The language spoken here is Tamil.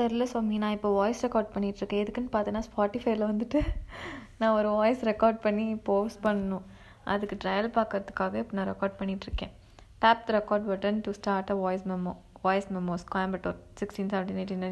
தெரில சுவாமி நான் இப்போ வாய்ஸ் ரெக்கார்ட் பண்ணிகிட்ருக்கேன் எதுக்குன்னு பார்த்தீங்கன்னா ஸ்பாட்டிஃபைல வந்துட்டு நான் ஒரு வாய்ஸ் ரெக்கார்ட் பண்ணி போஸ்ட் பண்ணணும் அதுக்கு ட்ரையல் பார்க்கறதுக்காகவே இப்போ நான் ரெக்கார்ட் பண்ணிகிட்ருக்கேன் tap the record button to start a voice memo voice memos Coimbatore sixteen seventeen eighteen